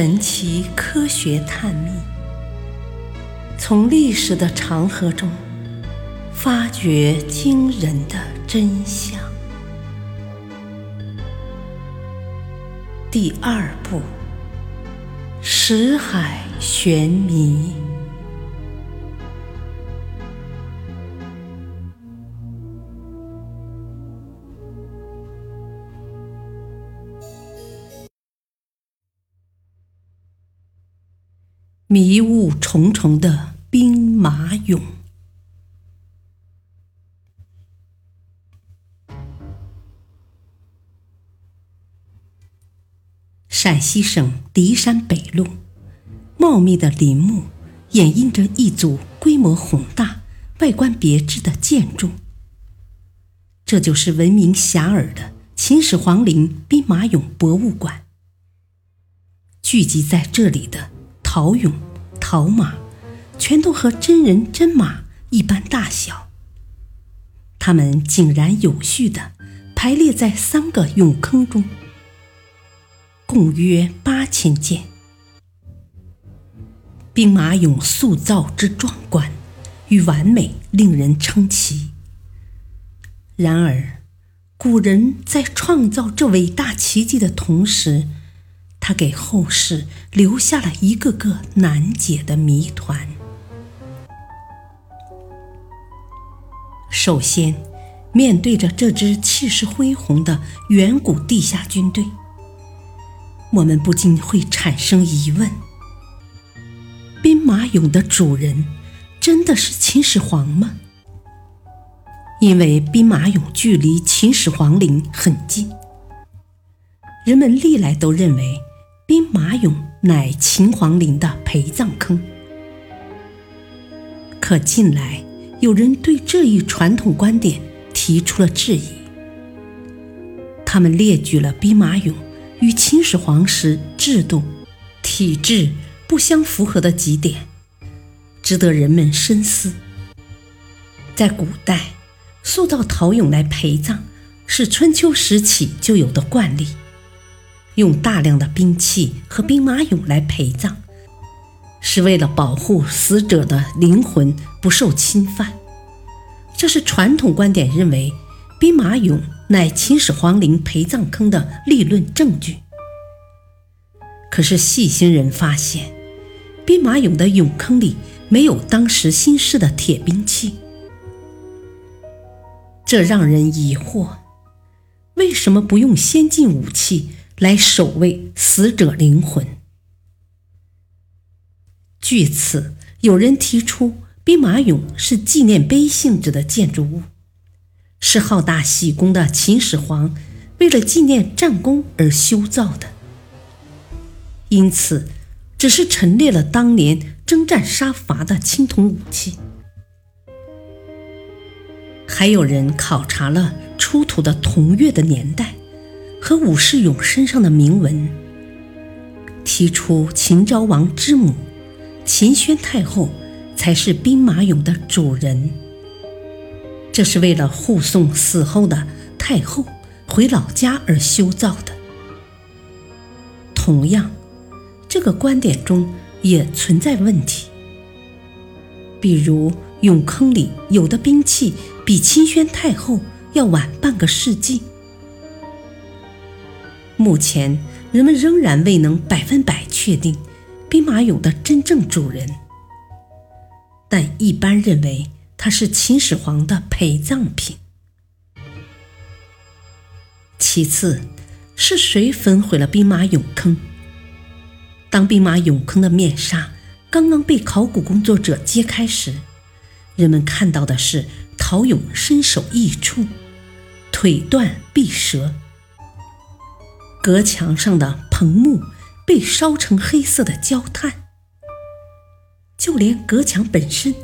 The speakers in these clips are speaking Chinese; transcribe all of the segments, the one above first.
神奇科学探秘，从历史的长河中发掘惊人的真相。第二部：石海玄谜。迷雾重重的兵马俑。陕西省骊山北路，茂密的林木掩映着一组规模宏大、外观别致的建筑。这就是闻名遐迩的秦始皇陵兵马俑博物馆。聚集在这里的。陶俑、陶马，全都和真人真马一般大小。它们井然有序地排列在三个俑坑中，共约八千件。兵马俑塑造之壮观与完美，令人称奇。然而，古人在创造这伟大奇迹的同时，他给后世留下了一个个难解的谜团。首先，面对着这支气势恢宏的远古地下军队，我们不禁会产生疑问：兵马俑的主人真的是秦始皇吗？因为兵马俑距离秦始皇陵很近，人们历来都认为。兵马俑乃秦皇陵的陪葬坑，可近来有人对这一传统观点提出了质疑。他们列举了兵马俑与秦始皇时制度、体制不相符合的几点，值得人们深思。在古代，塑造陶俑来陪葬是春秋时起就有的惯例。用大量的兵器和兵马俑来陪葬，是为了保护死者的灵魂不受侵犯。这是传统观点认为兵马俑乃秦始皇陵陪葬坑的立论证据。可是细心人发现，兵马俑的俑坑里没有当时新式的铁兵器，这让人疑惑：为什么不用先进武器？来守卫死者灵魂。据此，有人提出，兵马俑是纪念碑性质的建筑物，是好大喜功的秦始皇为了纪念战功而修造的，因此只是陈列了当年征战杀伐的青铜武器。还有人考察了出土的铜钺的年代。和武士俑身上的铭文，提出秦昭王之母秦宣太后才是兵马俑的主人。这是为了护送死后的太后回老家而修造的。同样，这个观点中也存在问题，比如俑坑里有的兵器比秦宣太后要晚半个世纪。目前，人们仍然未能百分百确定兵马俑的真正主人，但一般认为它是秦始皇的陪葬品。其次，是谁焚毁了兵马俑坑？当兵马俑坑的面纱刚刚被考古工作者揭开时，人们看到的是陶俑身首异处，腿断臂折。隔墙上的棚木被烧成黑色的焦炭，就连隔墙本身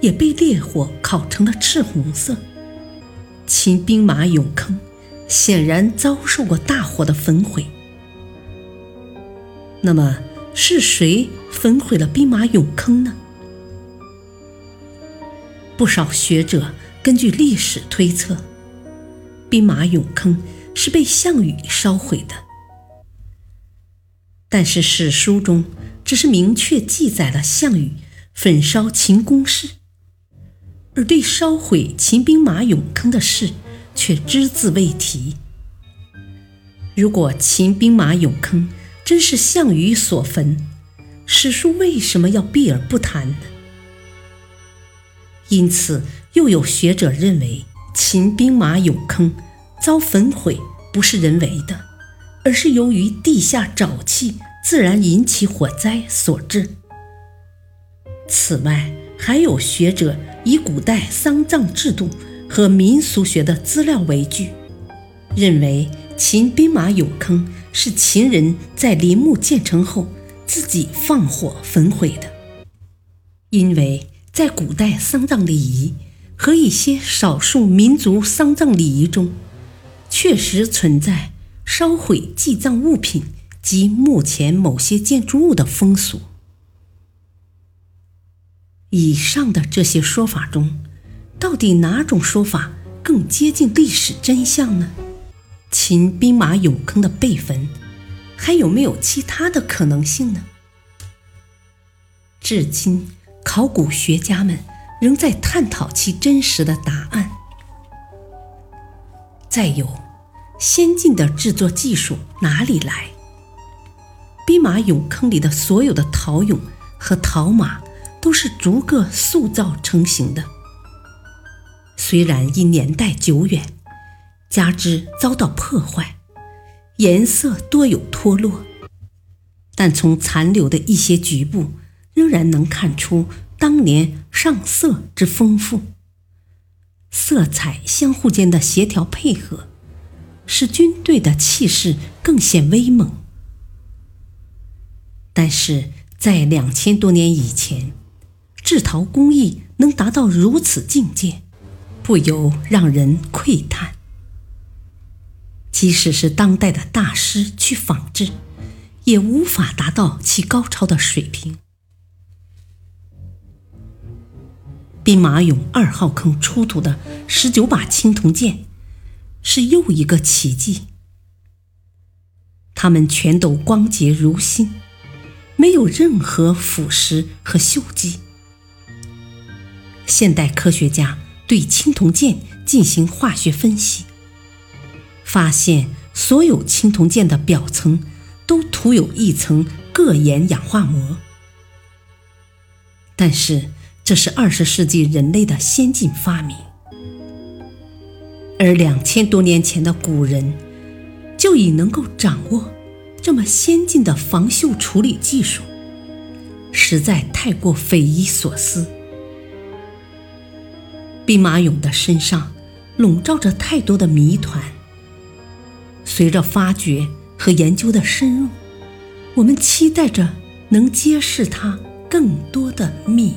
也被烈火烤成了赤红色。秦兵马俑坑显然遭受过大火的焚毁。那么，是谁焚毁了兵马俑坑呢？不少学者根据历史推测，兵马俑坑是被项羽烧毁的。但是史书中只是明确记载了项羽焚烧秦宫室，而对烧毁秦兵马俑坑的事却只字未提。如果秦兵马俑坑真是项羽所焚，史书为什么要避而不谈呢？因此，又有学者认为，秦兵马俑坑遭焚毁不是人为的，而是由于地下沼气自然引起火灾所致。此外，还有学者以古代丧葬制度和民俗学的资料为据，认为秦兵马俑坑是秦人在陵墓建成后自己放火焚毁的，因为。在古代丧葬礼仪和一些少数民族丧葬礼仪中，确实存在烧毁祭葬物品及墓前某些建筑物的风俗。以上的这些说法中，到底哪种说法更接近历史真相呢？秦兵马俑坑的被焚，还有没有其他的可能性呢？至今。考古学家们仍在探讨其真实的答案。再有，先进的制作技术哪里来？兵马俑坑里的所有的陶俑和陶马都是逐个塑造成型的。虽然因年代久远，加之遭到破坏，颜色多有脱落，但从残留的一些局部。仍然能看出当年上色之丰富，色彩相互间的协调配合，使军队的气势更显威猛。但是在两千多年以前，制陶工艺能达到如此境界，不由让人喟叹。即使是当代的大师去仿制，也无法达到其高超的水平。兵马俑二号坑出土的十九把青铜剑，是又一个奇迹。它们全都光洁如新，没有任何腐蚀和锈迹。现代科学家对青铜剑进行化学分析，发现所有青铜剑的表层都涂有一层铬盐氧化膜，但是。这是二十世纪人类的先进发明，而两千多年前的古人就已能够掌握这么先进的防锈处理技术，实在太过匪夷所思。兵马俑的身上笼罩着太多的谜团，随着发掘和研究的深入，我们期待着能揭示它更多的秘密。